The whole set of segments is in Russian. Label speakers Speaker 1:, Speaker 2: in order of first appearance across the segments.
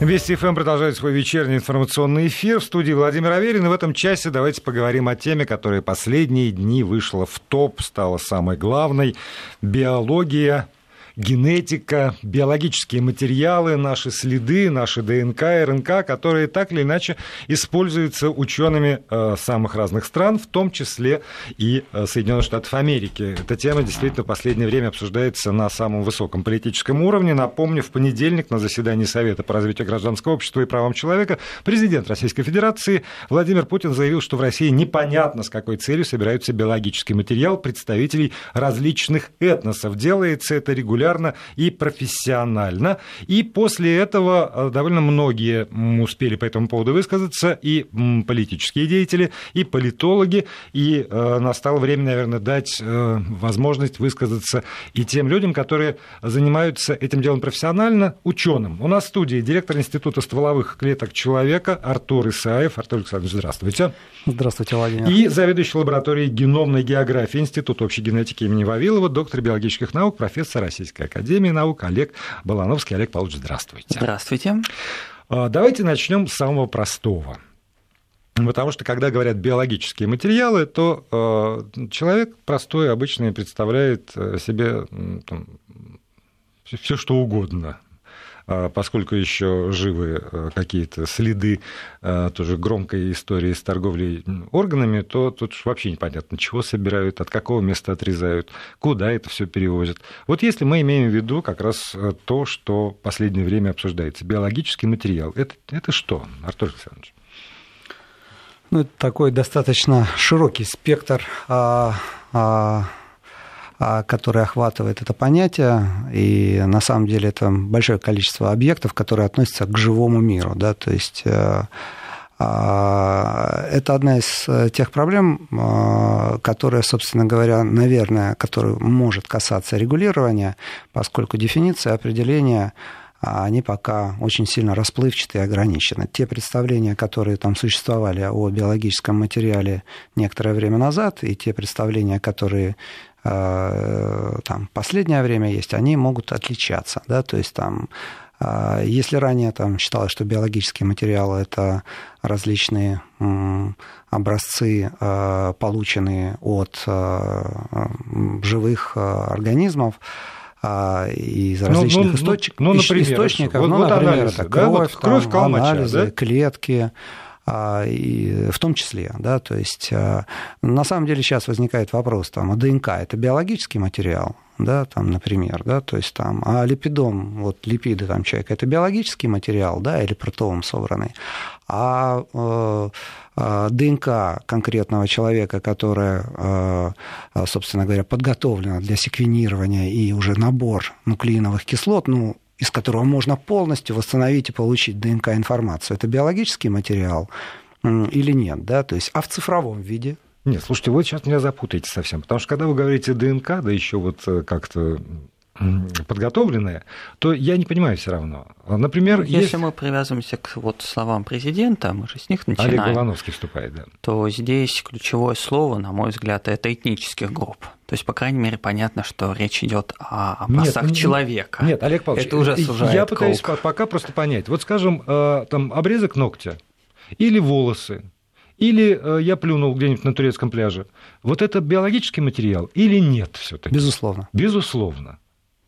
Speaker 1: Вести ФМ продолжает свой вечерний информационный эфир. В студии Владимир Аверин. И в этом часе давайте поговорим о теме, которая последние дни вышла в топ, стала самой главной. Биология генетика, биологические материалы, наши следы, наши ДНК, РНК, которые так или иначе используются учеными э, самых разных стран, в том числе и э, Соединенных Штатов Америки. Эта тема действительно в последнее время обсуждается на самом высоком политическом уровне. Напомню, в понедельник на заседании Совета по развитию гражданского общества и правам человека президент Российской Федерации Владимир Путин заявил, что в России непонятно, с какой целью собираются биологический материал представителей различных этносов. Делается это регулярно регулярно и профессионально. И после этого э, довольно многие успели по этому поводу высказаться, и политические деятели, и политологи, и э, настало время, наверное, дать э, возможность высказаться и тем людям, которые занимаются этим делом профессионально, ученым. У нас в студии директор Института стволовых клеток человека Артур Исаев. Артур Александрович, здравствуйте.
Speaker 2: Здравствуйте, Владимир.
Speaker 1: И заведующий лабораторией геномной географии Института общей генетики имени Вавилова, доктор биологических наук, профессор Российской Российской Академии Наук Олег Балановский. Олег Павлович, здравствуйте.
Speaker 2: Здравствуйте.
Speaker 1: А, давайте начнем с самого простого. Потому что, когда говорят биологические материалы, то э, человек простой, обычный, представляет э, себе там, все что угодно. А, поскольку еще живы э, какие-то следы э, тоже громкой истории с торговлей органами, то тут вообще непонятно, чего собирают, от какого места отрезают, куда это все перевозят. Вот если мы имеем в виду как раз э, то, что в последнее время обсуждается, биологический материал, это, это что, Артур Александрович?
Speaker 2: Ну, это такой достаточно широкий спектр а, а, который охватывает это понятие, и на самом деле это большое количество объектов, которые относятся к живому миру, да, то есть э, а, это одна из э, тех проблем, э, которая, собственно говоря, наверное, которая может касаться регулирования, поскольку дефиниция определения они пока очень сильно расплывчаты и ограничены. Те представления, которые там существовали о биологическом материале некоторое время назад, и те представления, которые там, последнее время есть, они могут отличаться. Да? То есть там э, если ранее там считалось, что биологические материалы это различные образцы, э, полученные от живых организмов, из ну, различных ну, ну, источников, ну, например, источников, вот, ну, вот например, анализы, это кровь, да, вот кровь там, анализы, да? клетки, и в том числе, да, то есть а, на самом деле сейчас возникает вопрос, там, а ДНК это биологический материал, да, там, например, да, то есть там, а липидом, вот липиды там человека, это биологический материал, да, или протеом собранный, а э, э ДНК конкретного человека, которая, э, собственно говоря, подготовлена для секвенирования и уже набор нуклеиновых кислот, ну, из которого можно полностью восстановить и получить ДНК-информацию. Это биологический материал или нет, да, то есть, а в цифровом виде?
Speaker 1: Нет, слушайте, вы сейчас меня запутаете совсем, потому что когда вы говорите ДНК, да еще вот э, как-то подготовленное, то я не понимаю все равно. Например,
Speaker 2: если есть... мы привязываемся к вот словам президента, мы же с них начинаем.
Speaker 1: Олег Балановский вступает, да.
Speaker 2: То здесь ключевое слово, на мой взгляд, это этнических групп. То есть, по крайней мере, понятно, что речь идет о образцах нет, человека.
Speaker 1: Нет, Олег Павлович, это уже сужает я пытаюсь круг. пока просто понять. Вот, скажем, э, там обрезок ногтя или волосы, или э, я плюнул где-нибудь на турецком пляже. Вот это биологический материал или нет все-таки?
Speaker 2: Безусловно.
Speaker 1: Безусловно.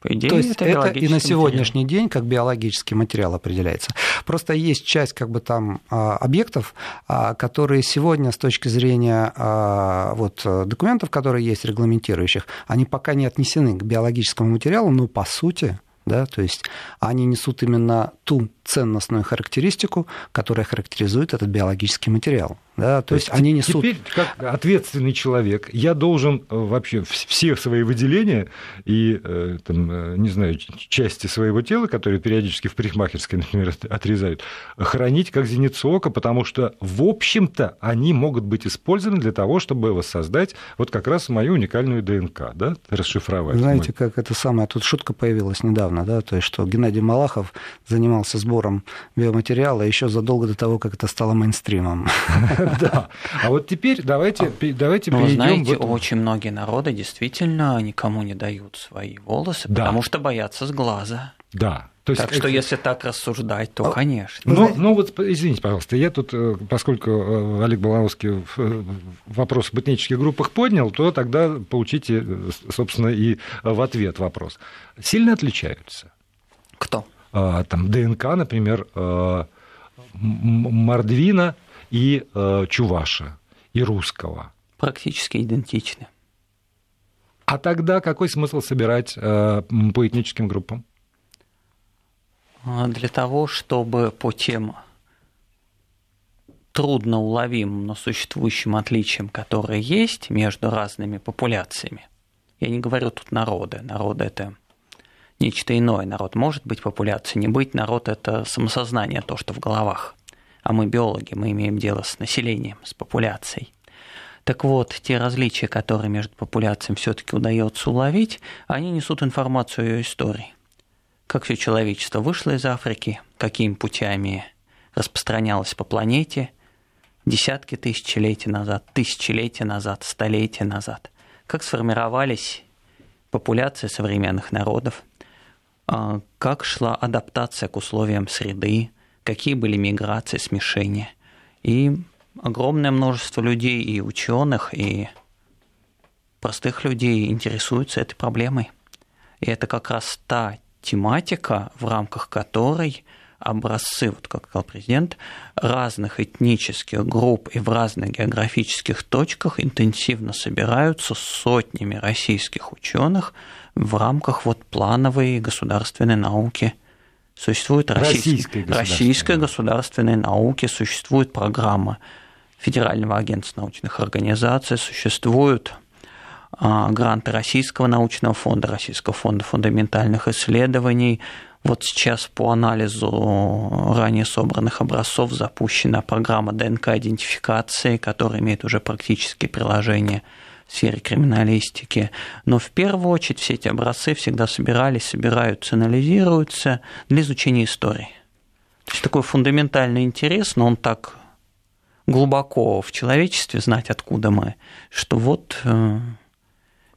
Speaker 2: По идее, То есть это, это и на сегодняшний материал. день как биологический материал определяется. Просто есть часть как бы там а, объектов, а, которые сегодня с точки зрения а, вот, документов, которые есть регламентирующих, они пока не отнесены к биологическому материалу, но по сути да, то есть они несут именно ту ценностную характеристику, которая характеризует этот биологический материал. Да, то, то есть, есть они несут...
Speaker 1: Теперь, как ответственный человек, я должен э, вообще все свои выделения и, э, там, э, не знаю, части своего тела, которые периодически в парикмахерской, например, отрезают, хранить как зеницу ока, потому что, в общем-то, они могут быть использованы для того, чтобы воссоздать вот как раз мою уникальную ДНК, да, расшифровать.
Speaker 2: Знаете, мой... как это самое, тут шутка появилась недавно, да, то есть, что Геннадий Малахов занимался сбором биоматериала еще задолго до того, как это стало мейнстримом.
Speaker 1: Да. А вот теперь давайте, давайте
Speaker 3: ну, перейдем... Знаете, очень многие народы действительно никому не дают свои волосы, потому что боятся с глаза.
Speaker 1: Да,
Speaker 3: то есть так что, если так рассуждать, то, а, конечно.
Speaker 1: Ну, ну вот, извините, пожалуйста, я тут, э, поскольку э, Олег Балановский э, вопрос в ботанических группах поднял, то тогда получите, собственно, и в ответ вопрос. Сильно отличаются?
Speaker 3: Кто?
Speaker 1: А, там ДНК, например, Мордвина и Чуваша, и русского.
Speaker 3: Практически идентичны.
Speaker 1: А тогда какой смысл собирать по этническим группам?
Speaker 3: А, для того, чтобы по тем трудно уловимым, но существующим отличиям, которые есть между разными популяциями. Я не говорю тут народы. Народы – это нечто иное. Народ может быть популяцией, не быть. Народ – это самосознание, то, что в головах. А мы биологи, мы имеем дело с населением, с популяцией. Так вот, те различия, которые между популяциями все-таки удается уловить, они несут информацию о ее истории как все человечество вышло из Африки, какими путями распространялось по планете десятки тысячелетий назад, тысячелетия назад, столетия назад, как сформировались популяции современных народов, а, как шла адаптация к условиям среды, какие были миграции, смешения. И огромное множество людей, и ученых, и простых людей интересуются этой проблемой. И это как раз та тематика, в рамках которой образцы, вот как сказал президент, разных этнических групп и в разных географических точках интенсивно собираются сотнями российских ученых в рамках вот плановой государственной науки. Существует российской, государственной, российской государственной науки, существует программа Федерального агентства научных организаций, существуют а, гранты Российского научного фонда, Российского фонда фундаментальных исследований. Вот сейчас по анализу ранее собранных образцов запущена программа ДНК-идентификации, которая имеет уже практические приложения сфере криминалистики. Но в первую очередь все эти образцы всегда собирались, собираются, анализируются для изучения истории. То есть такой фундаментальный интерес, но он так глубоко в человечестве знать, откуда мы, что вот э,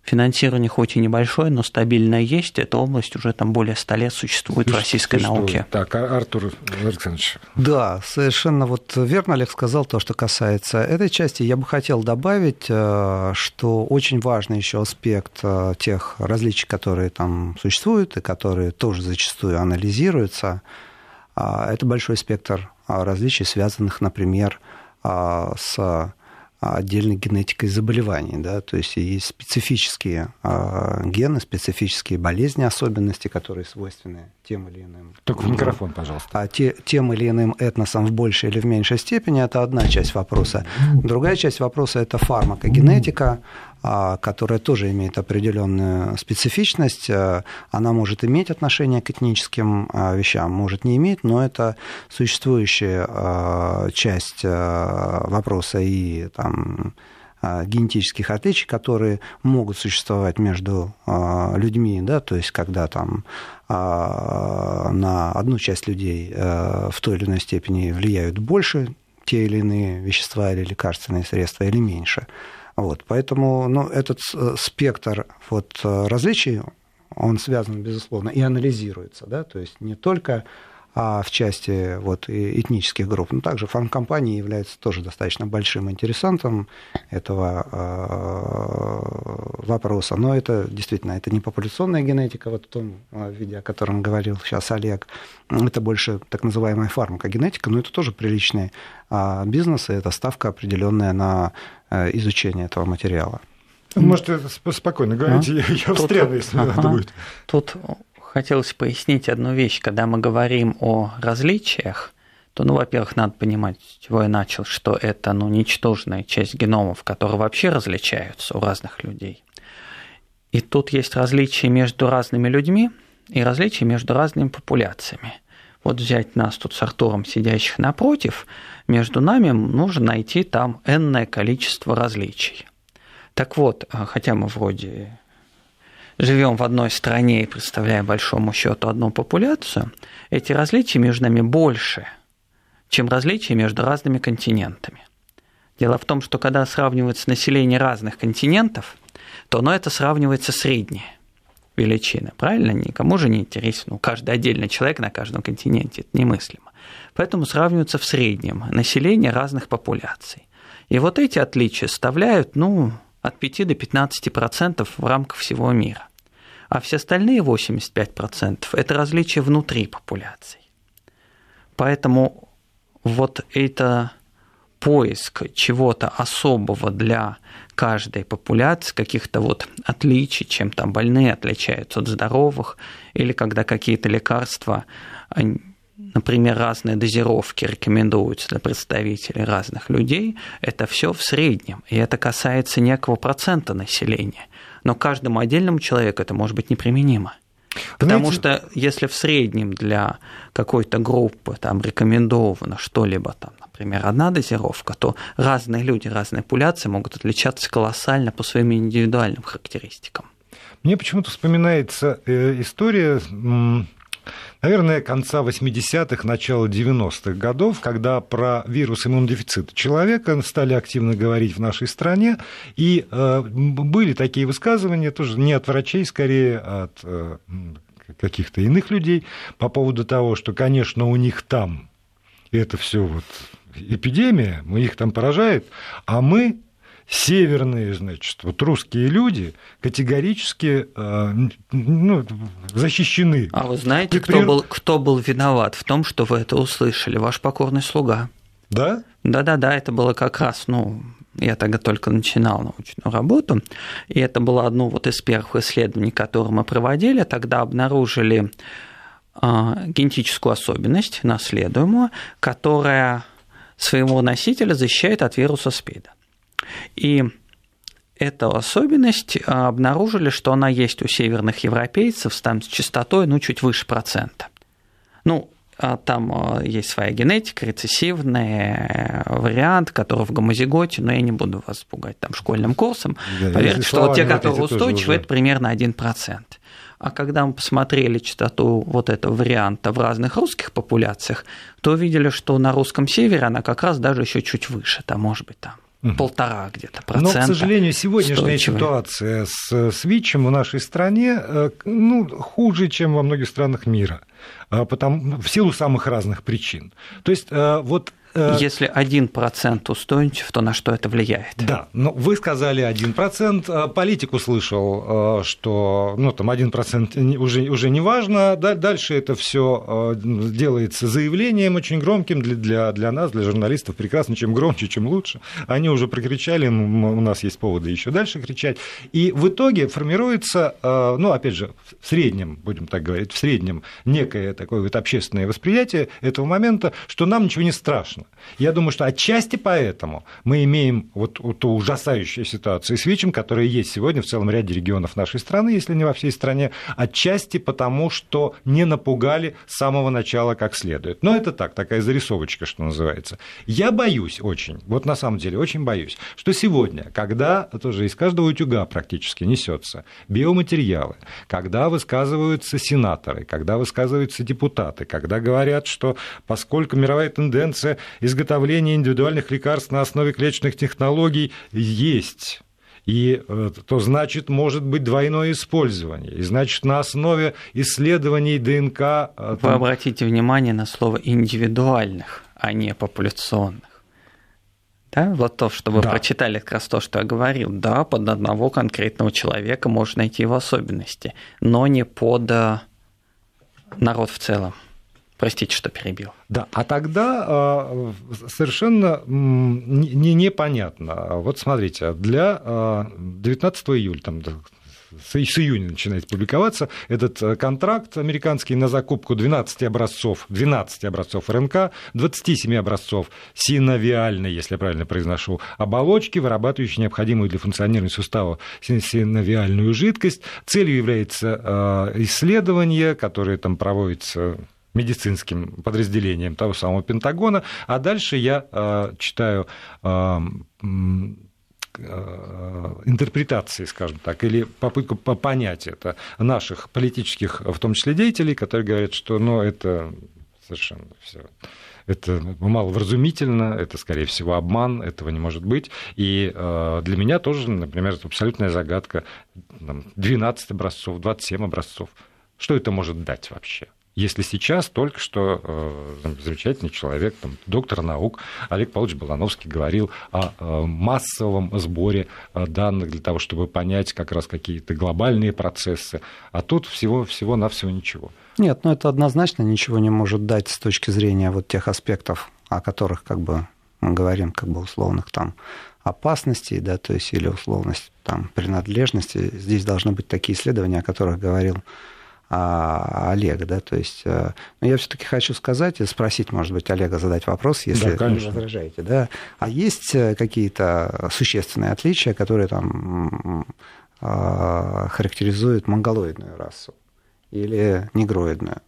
Speaker 3: Финансирование хоть и небольшое, но стабильное есть. Эта область уже там более ста лет существует Слушайте, в российской науке.
Speaker 1: Так, а Артур Александрович.
Speaker 2: Да, совершенно вот верно Олег сказал то, что касается этой части. Я бы хотел добавить, э, что очень важный еще аспект э, тех различий, которые там существуют и которые тоже зачастую анализируются, а, это большой спектр а, различий, связанных, например, с отдельной генетикой заболеваний, да, то есть есть специфические а, гены, специфические болезни, особенности, которые свойственны тем или иным.
Speaker 1: Только в микрофон, пожалуйста.
Speaker 2: А те, тем или иным этносам в большей или в меньшей степени это одна часть вопроса. Другая часть вопроса это фармакогенетика, а, которая тоже имеет определенную специфичность. А, она может иметь отношение к этническим а, вещам, может не иметь, но это существующая часть вопроса и там, генетических отличий, которые могут существовать между людьми, да, то есть когда там на одну часть людей в той или иной степени влияют больше те или иные вещества или лекарственные средства или меньше. Вот, поэтому ну, этот э, спектр вот, э, различий, он связан, безусловно, и анализируется, да, то есть не только а в части вот, этнических групп. Но также фармкомпании являются тоже достаточно большим интересантом этого э, вопроса. Но это действительно это не популяционная генетика вот в том виде, о котором говорил сейчас Олег. Это больше так называемая фармакогенетика, но это тоже приличный а, бизнес, и это ставка определенная на Э, изучения этого материала.
Speaker 1: Можете спокойно говорить, а? я, я встряну, если ага. надо будет.
Speaker 3: Тут хотелось пояснить одну вещь. Когда мы говорим о различиях, то, ну, во-первых, надо понимать, с чего я начал, что это, ну, ничтожная часть геномов, которые вообще различаются у разных людей. И тут есть различия между разными людьми и различия между разными популяциями. Вот взять нас тут с Артуром, сидящих напротив, между нами нужно найти там энное количество различий. Так вот, а, хотя мы вроде живем в одной стране и представляем большому счету одну популяцию, эти различия между нами больше, чем различия между разными континентами. Дело в том, что когда сравнивается население разных континентов, то оно это сравнивается среднее величины. Правильно? Никому же не интересно. Ну, каждый отдельный человек на каждом континенте. Это немыслимо. Поэтому сравниваются в среднем население разных популяций. И вот эти отличия составляют, ну, от 5 до 15% в рамках всего мира. А все остальные 85% – это различия внутри популяций. Поэтому вот это поиск чего-то особого для каждой популяции, каких-то вот отличий, чем там больные отличаются от здоровых, или когда какие-то лекарства, например, разные дозировки рекомендуются для представителей разных людей, это все в среднем, и это касается некого процента населения. Но каждому отдельному человеку это может быть неприменимо. Потому что если в среднем для какой-то группы там рекомендовано что-либо там, например, одна дозировка, то разные люди, разные популяции могут отличаться колоссально по своим индивидуальным характеристикам.
Speaker 1: Мне почему-то вспоминается э, история наверное, конца 80-х, начала 90-х годов, когда про вирус иммунодефицита человека стали активно говорить в нашей стране, и э, были такие высказывания, тоже не от врачей, скорее от э, каких-то иных людей, по поводу того, что, конечно, у них там это все вот эпидемия, мы их там поражает, а мы северные, значит, вот русские люди категорически э, ну, защищены.
Speaker 3: А вы знаете, кто, при... был, кто был виноват в том, что вы это услышали? Ваш покорный слуга.
Speaker 1: Да?
Speaker 3: Да-да-да, это было как раз, ну, я тогда только начинал научную работу, и это было одно вот из первых исследований, которые мы проводили. Тогда обнаружили э, генетическую особенность, наследуемую, которая своего носителя защищает от вируса СПИДа. И эту особенность а, обнаружили, что она есть у северных европейцев там, с частотой ну, чуть выше процента. Ну, а там а, есть своя генетика, рецессивный э, вариант, который в гомозиготе, но я не буду вас пугать там школьным курсом. Да, Поверьте, что вот те, которые устойчивы, это примерно 1%. А когда мы посмотрели частоту вот этого варианта в разных русских популяциях, то увидели, что на русском севере она как раз даже еще чуть выше, там может быть там угу. полтора где-то процента.
Speaker 1: Но, к сожалению, сегодняшняя устойчивая. ситуация с, с ВИЧем в нашей стране э, ну, хуже, чем во многих странах мира, а потому, в силу самых разных причин. То есть э, вот
Speaker 3: Э, Если 1% устойчив, то на что это влияет?
Speaker 1: Да, но вы сказали 1%, а политик услышал, э, что ну, там 1% уже, уже не важно, дальше это все э, делается заявлением очень громким для, для, для нас, для журналистов, прекрасно, чем громче, чем лучше. Они уже прокричали, у нас есть поводы еще дальше кричать. И в итоге формируется, ну, опять же, в среднем, будем так говорить, в среднем некое такое вот общественное восприятие этого момента, что нам ничего не страшно страшно. Я думаю, что отчасти поэтому мы имеем вот ту ужасающую ситуацию с ВИЧем, которая есть сегодня в целом ряде регионов нашей страны, если не во всей стране, отчасти потому, что не напугали с самого начала как следует. Но это так, такая зарисовочка, что называется. Я боюсь очень, вот на самом деле очень боюсь, что сегодня, когда тоже из каждого утюга практически несется биоматериалы, когда высказываются сенаторы, когда высказываются депутаты, когда говорят, что поскольку мировая тенденция изготовление индивидуальных лекарств на основе клеточных технологий есть. И э, то значит, может быть двойное использование. И значит, на основе исследований ДНК...
Speaker 3: Э, Вы обратите внимание на слово индивидуальных, а не популяционных. Да, вот то, что вы да. прочитали, как раз то, что я говорил. Да, под одного конкретного человека можно найти его особенности, но не под э, народ в целом. Простите, что перебил.
Speaker 1: Да, а тогда а, совершенно не, непонятно. Вот смотрите, для 19 а, июля, там, с июня начинает публиковаться этот э, контракт американский на закупку 12 образцов, 12 образцов РНК, 27 образцов синовиальной, если я правильно произношу, оболочки, вырабатывающей необходимую для функционирования сустава синовиальную жидкость. Целью является а, исследование, которое там проводится медицинским подразделением того самого Пентагона, а дальше я э, читаю э, э, интерпретации, скажем так, или попытку понять это наших политических, в том числе деятелей, которые говорят, что ну, это совершенно все. Это маловразумительно, это, скорее всего, обман, этого не может быть. И э, для меня тоже, например, это абсолютная загадка. 12 образцов, 27 образцов. Что это может дать вообще? Если сейчас только что э, замечательный человек, там, доктор наук Олег Павлович Балановский говорил о э, массовом сборе э, данных для того, чтобы понять как раз какие-то глобальные процессы, а тут всего, всего-навсего ничего.
Speaker 2: Нет, ну это однозначно ничего не может дать с точки зрения вот тех аспектов, о которых как бы мы говорим, как бы условных там опасностей, да, то есть или условность там принадлежности. Здесь должны быть такие исследования, о которых говорил а, Олега, да, то есть, э, но я все-таки хочу сказать и спросить, может быть, Олега задать вопрос, если да, не возражаете, да, а есть э, какие-то существенные отличия, которые там а, характеризуют монголоидную расу или негроидную?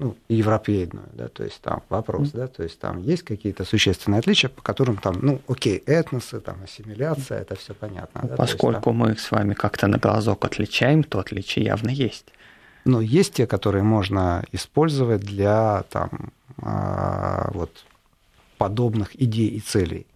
Speaker 2: Ну, европейную, да, то есть там вопрос, mm-hmm. да, то есть там есть какие-то существенные отличия, по которым там, ну, окей, этносы, там, ассимиляция, это все понятно.
Speaker 3: Да, Поскольку есть, там... мы с вами как-то на глазок отличаем, то отличия явно есть.
Speaker 2: Но есть те, которые можно использовать для там, а, вот, подобных идей и целей.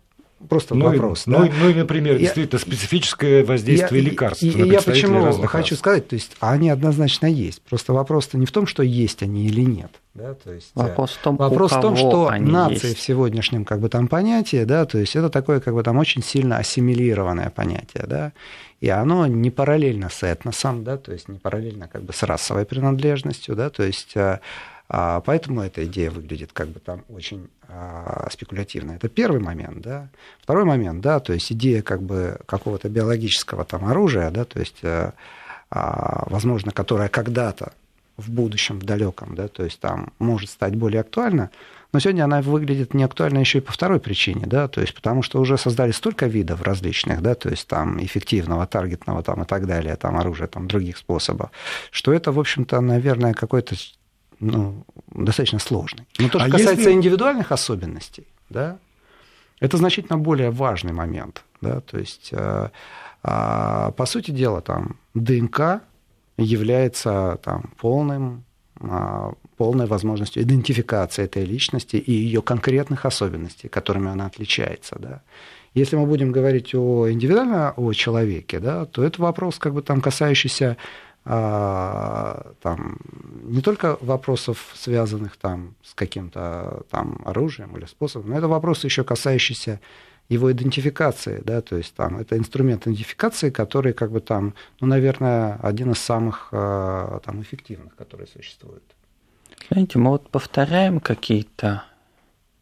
Speaker 2: Просто ну, вопрос.
Speaker 1: И, да? ну, ну и, например, я, действительно специфическое воздействие я, лекарств. И,
Speaker 2: и я почему хочу рас. сказать, то есть они однозначно есть. Просто вопрос-то не в том, что есть они или нет. Да, то есть,
Speaker 3: вопрос в том,
Speaker 2: вопрос в том что
Speaker 3: нация
Speaker 2: есть. в сегодняшнем как бы, там, понятии, да, то есть это такое как бы, там, очень сильно ассимилированное понятие. Да, и оно не параллельно с этносом, да, то есть не параллельно как бы, с расовой принадлежностью. Да, то есть э, а, поэтому эта идея выглядит как бы там очень а, спекулятивно. Это первый момент, да. Второй момент, да, то есть идея как бы какого-то биологического там оружия, да, то есть, а, возможно, которая когда-то в будущем, в далеком, да, то есть там может стать более актуальна, но сегодня она выглядит неактуальна еще и по второй причине, да, то есть потому что уже создали столько видов различных, да, то есть там эффективного, таргетного там и так далее, там оружия, там других способов, что это, в общем-то, наверное, какой-то ну, достаточно сложный. Но то, что а касается если... индивидуальных особенностей, да, это значительно более важный момент. Да, то есть, э, э, по сути дела, там, ДНК является там, полным, э, полной возможностью идентификации этой личности и ее конкретных особенностей, которыми она отличается. Да. Если мы будем говорить о индивидуально о человеке, да, то это вопрос, как бы там касающийся там, не только вопросов, связанных там, с каким-то там, оружием или способом, но это вопросы еще касающиеся его идентификации, да, то есть там это инструмент идентификации, который как бы там, ну, наверное, один из самых а, там эффективных, которые существуют.
Speaker 3: Знаете, мы вот повторяем какие-то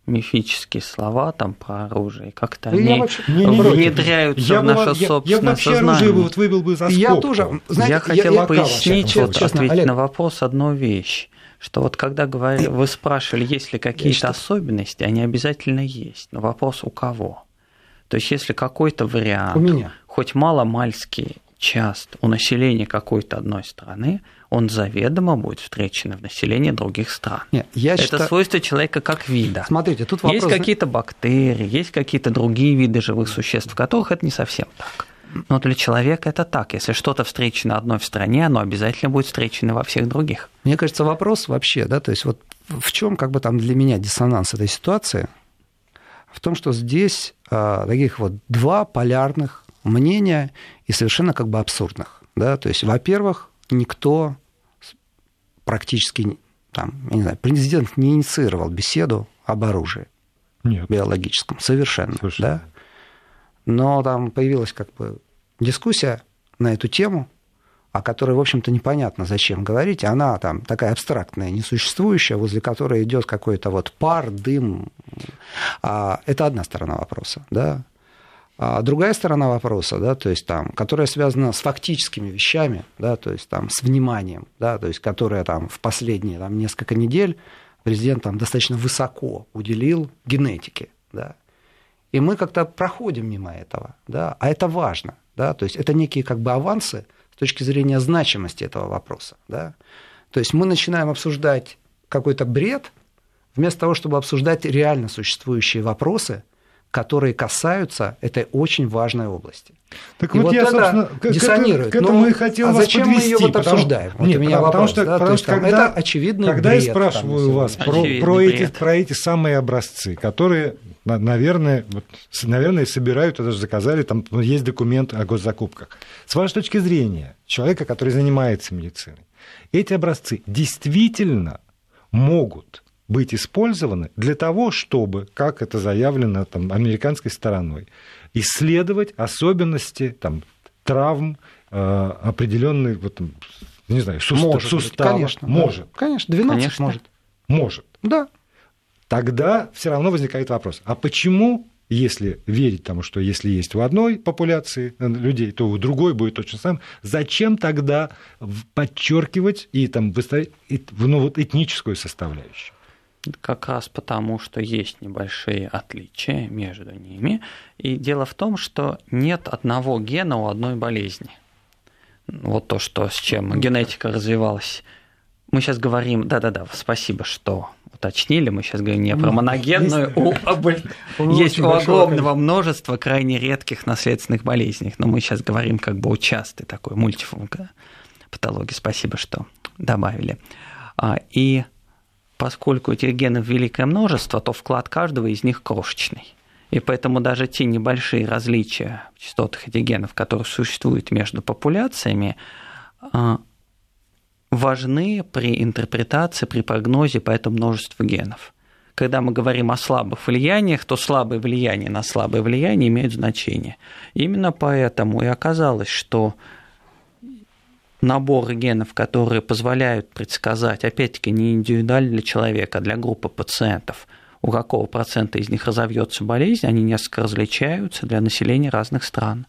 Speaker 3: мифические слова там про оружие, как-то ну, они вообще, не, не, внедряются я в наше я, собственное я вообще сознание. оружие
Speaker 1: бы вот вывел бы за скобку.
Speaker 3: Я тоже, знаете, я хотел я, пояснить, я, вот, честно, ответить Олег. на вопрос одну вещь, что вот когда говорили, вы спрашивали, есть ли какие-то особенности, они обязательно есть, но вопрос у кого? То есть если какой-то вариант, у меня. хоть мало-мальский часто у населения какой-то одной страны, он заведомо будет встречен в населении других стран. Нет, я Это считаю... свойство человека как вида.
Speaker 2: Смотрите, тут вопрос...
Speaker 3: Есть какие-то бактерии, есть какие-то другие виды живых существ, которых это не совсем так. Но для человека это так. Если что-то встречено одной в стране, оно обязательно будет встречено во всех других.
Speaker 2: Мне кажется, вопрос вообще, да, то есть вот в чем как бы там для меня диссонанс этой ситуации? В том, что здесь а, таких вот два полярных мнения и совершенно как бы абсурдных. Да? То есть, во-первых, никто практически, там, я не знаю, президент не инициировал беседу об оружии Нет. биологическом, совершенно, совершенно. Да? Но там появилась как бы дискуссия на эту тему, о которой, в общем-то, непонятно, зачем говорить. Она там такая абстрактная, несуществующая, возле которой идет какой-то вот пар, дым. А это одна сторона вопроса, да. А другая сторона вопроса, да, то есть там, которая связана с фактическими вещами, да, то есть там с вниманием, да, то есть которая там в последние там, несколько недель президент там достаточно высоко уделил генетике, да, и мы как-то проходим мимо этого, да, а это важно, да, то есть это некие как бы авансы с точки зрения значимости этого вопроса, да, то есть мы начинаем обсуждать какой-то бред, вместо того, чтобы обсуждать реально существующие вопросы, которые касаются этой очень важной области.
Speaker 1: Так и вот, вот я, собственно,
Speaker 2: диссонирует.
Speaker 1: К, к этому и хотел а вас
Speaker 2: зачем
Speaker 1: подвести,
Speaker 2: мы ее вот
Speaker 1: потому...
Speaker 2: обсуждаем?
Speaker 1: Вот Нет, у меня потому, вопрос, что, да? потому что когда,
Speaker 2: это очевидный
Speaker 1: когда
Speaker 2: бред,
Speaker 1: я спрашиваю там, вас про, про, эти, про эти самые образцы, которые, наверное, вот, наверное, собирают, даже заказали, там ну, есть документ о госзакупках. С вашей точки зрения, человека, который занимается медициной, эти образцы действительно могут быть использованы для того, чтобы, как это заявлено там, американской стороной, исследовать особенности там, травм э, определенных, вот, не знаю, сустав, может суставов.
Speaker 2: конечно, может. Да. Конечно, 12 конечно. может.
Speaker 1: Может.
Speaker 2: Да.
Speaker 1: Тогда все равно возникает вопрос, а почему если верить тому, что если есть у одной популяции э, людей, то у другой будет точно самое, зачем тогда подчеркивать и там выставить ну, вот этническую составляющую?
Speaker 3: Как раз потому, что есть небольшие отличия между ними. И дело в том, что нет одного гена у одной болезни. Вот то, что с чем генетика развивалась. Мы сейчас говорим, да-да-да, спасибо, что уточнили, мы сейчас говорим не про моногенную, есть у огромного множества крайне редких наследственных болезней, но мы сейчас говорим как бы о частой такой мультифункции патологии. Спасибо, что добавили. А, и поскольку этих генов великое множество, то вклад каждого из них крошечный. И поэтому даже те небольшие различия в частотах этих генов, которые существуют между популяциями, а, важны при интерпретации, при прогнозе по этому множеству генов. Когда мы говорим о слабых влияниях, то слабые влияния на слабые влияния имеют значение. Именно поэтому и оказалось, что наборы генов, которые позволяют предсказать, опять-таки, не индивидуально для человека, а для группы пациентов, у какого процента из них разовьется болезнь, они несколько различаются для населения разных стран.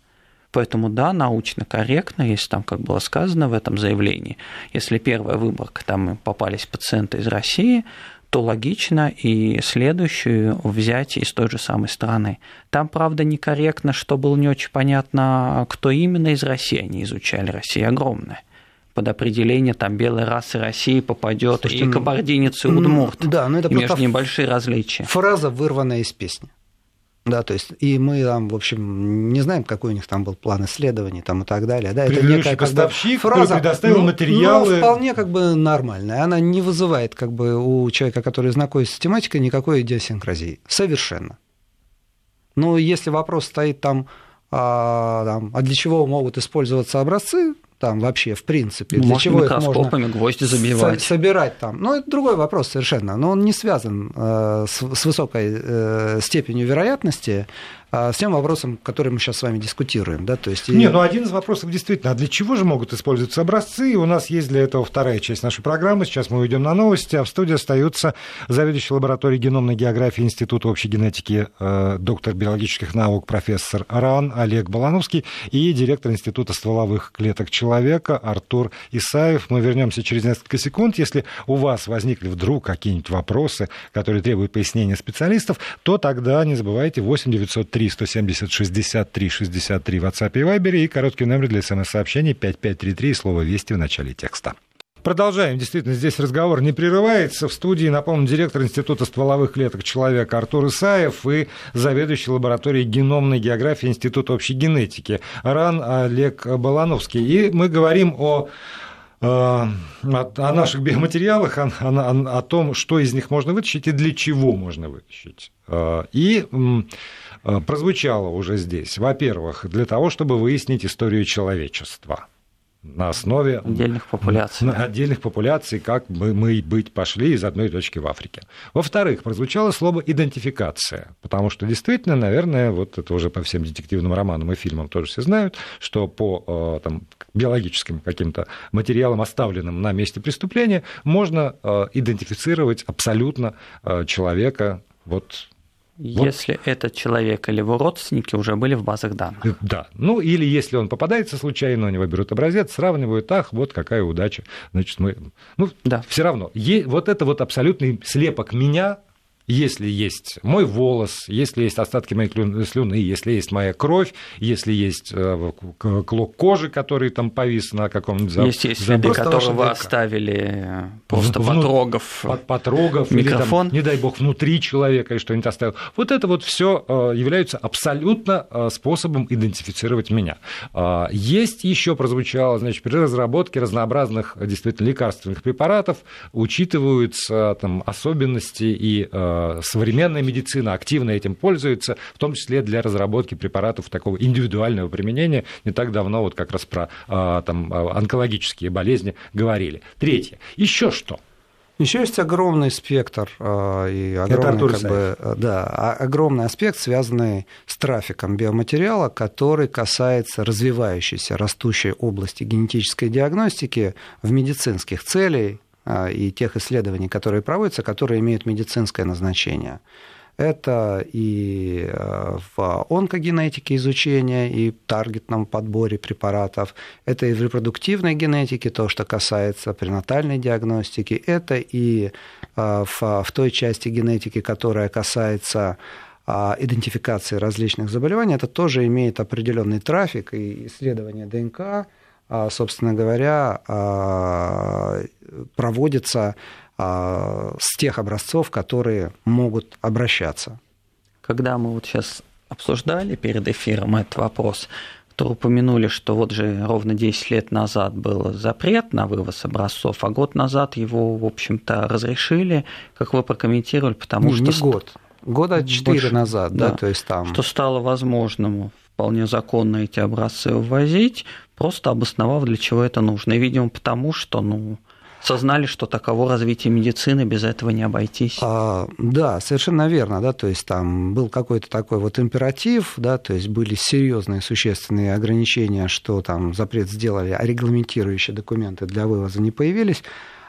Speaker 3: Поэтому да, научно корректно, если там, как было сказано в этом заявлении, если первая выборка, там попались пациенты из России, то логично и следующую взять из той же самой страны. Там, правда, некорректно, что было не очень понятно, кто именно из России они изучали. Россия огромная под определение там белой расы России попадет Слушайте, и кабардинец, и удмурт.
Speaker 2: Да, но это
Speaker 3: и между небольшие различия.
Speaker 2: Фраза, вырванная из песни. Да, то есть, и мы там, в общем, не знаем, какой у них там был план исследований там, и так далее. Да,
Speaker 1: это некая поставщик, как бы, фраза, предоставил ну, материалы.
Speaker 2: Ну, вполне как бы нормальная. Она не вызывает как бы у человека, который знакомится с тематикой, никакой идиосинкразии. Совершенно. Но если вопрос стоит там, а, там, а для чего могут использоваться образцы, там вообще, в принципе,
Speaker 3: для чего их можно гвозди забивать.
Speaker 2: собирать там. Но это другой вопрос совершенно, но он не связан э, с, высокой э, степенью вероятности с тем вопросом, который мы сейчас с вами дискутируем. Да? То есть,
Speaker 1: Не, ну один из вопросов действительно, а для чего же могут использоваться образцы? И у нас есть для этого вторая часть нашей программы. Сейчас мы уйдем на новости, а в студии остаются заведующий лабораторией геномной географии Института общей генетики, э, доктор биологических наук, профессор РАН Олег Балановский и директор Института стволовых клеток человека Артур Исаев. Мы вернемся через несколько секунд. Если у вас возникли вдруг какие-нибудь вопросы, которые требуют пояснения специалистов, то тогда не забывайте 8 903 170 63 63 в WhatsApp и Viber и короткий номер для смс-сообщений 5533 и слово «Вести» в начале текста. Продолжаем. Действительно, здесь разговор не прерывается. В студии, напомню, директор Института стволовых клеток человека Артур Исаев и заведующий лабораторией геномной географии Института общей генетики РАН Олег Балановский. И мы говорим о э, о, о наших биоматериалах, о, о, о том, что из них можно вытащить и для чего можно вытащить. Э, и прозвучало уже здесь. Во-первых, для того, чтобы выяснить историю человечества на основе
Speaker 3: отдельных популяций.
Speaker 1: На отдельных популяций, как мы, мы быть пошли из одной точки в Африке. Во-вторых, прозвучало слово идентификация, потому что действительно, наверное, вот это уже по всем детективным романам и фильмам тоже все знают, что по э, там, биологическим каким-то материалам, оставленным на месте преступления, можно э, идентифицировать абсолютно человека вот
Speaker 3: если вот. этот человек или его родственники уже были в базах данных. Э,
Speaker 1: да. Ну, или если он попадается случайно, у него берут образец, сравнивают, ах, вот какая удача. Значит, мы... Ну, да. все равно. Е... Вот это вот абсолютный слепок меня если есть мой волос, если есть остатки моей слюны, если есть моя кровь, если есть э, клок кожи, который там повис на каком-нибудь
Speaker 3: Есть, есть следы, которые вы оставили, э, просто в, потрогав,
Speaker 1: под, потрогав микрофон. Или, там, не дай бог, внутри человека и что-нибудь оставил. Вот это вот все э, является абсолютно способом идентифицировать меня. Есть еще прозвучало, значит, при разработке разнообразных действительно лекарственных препаратов учитываются там особенности и современная медицина активно этим пользуется, в том числе для разработки препаратов такого индивидуального применения. Не так давно вот как раз про а, там, а, онкологические болезни говорили. Третье. Еще что?
Speaker 2: Еще есть огромный спектр а, и огромный, как бы, да, огромный аспект, связанный с трафиком биоматериала, который касается развивающейся, растущей области генетической диагностики в медицинских целях а, и тех исследований, которые проводятся, которые имеют медицинское назначение. Это и а, в онкогенетике изучения, и таргетном подборе препаратов, это и в репродуктивной генетике, то, что касается пренатальной диагностики, это и а, в, в той части генетики, которая касается идентификации различных заболеваний, это тоже имеет определенный трафик, и исследование ДНК а, собственно говоря, а, проводится а, с тех образцов, которые могут обращаться.
Speaker 3: Когда мы вот сейчас обсуждали перед эфиром этот вопрос, то упомянули, что вот же ровно 10 лет назад был запрет на вывоз образцов, а год назад его, в общем-то, разрешили. Как вы прокомментировали, потому
Speaker 2: не,
Speaker 3: что...
Speaker 2: Не год, года 4 назад, да, да, то есть там...
Speaker 3: Что стало возможным вполне законно эти образцы ввозить, просто обосновав, для чего это нужно. И, видимо, потому что, ну, сознали, что таково развитие медицины, без этого не обойтись. А,
Speaker 2: да, совершенно верно, да, то есть там был какой-то такой вот императив, да, то есть были серьезные существенные ограничения, что там запрет сделали, а регламентирующие документы для вывоза не появились.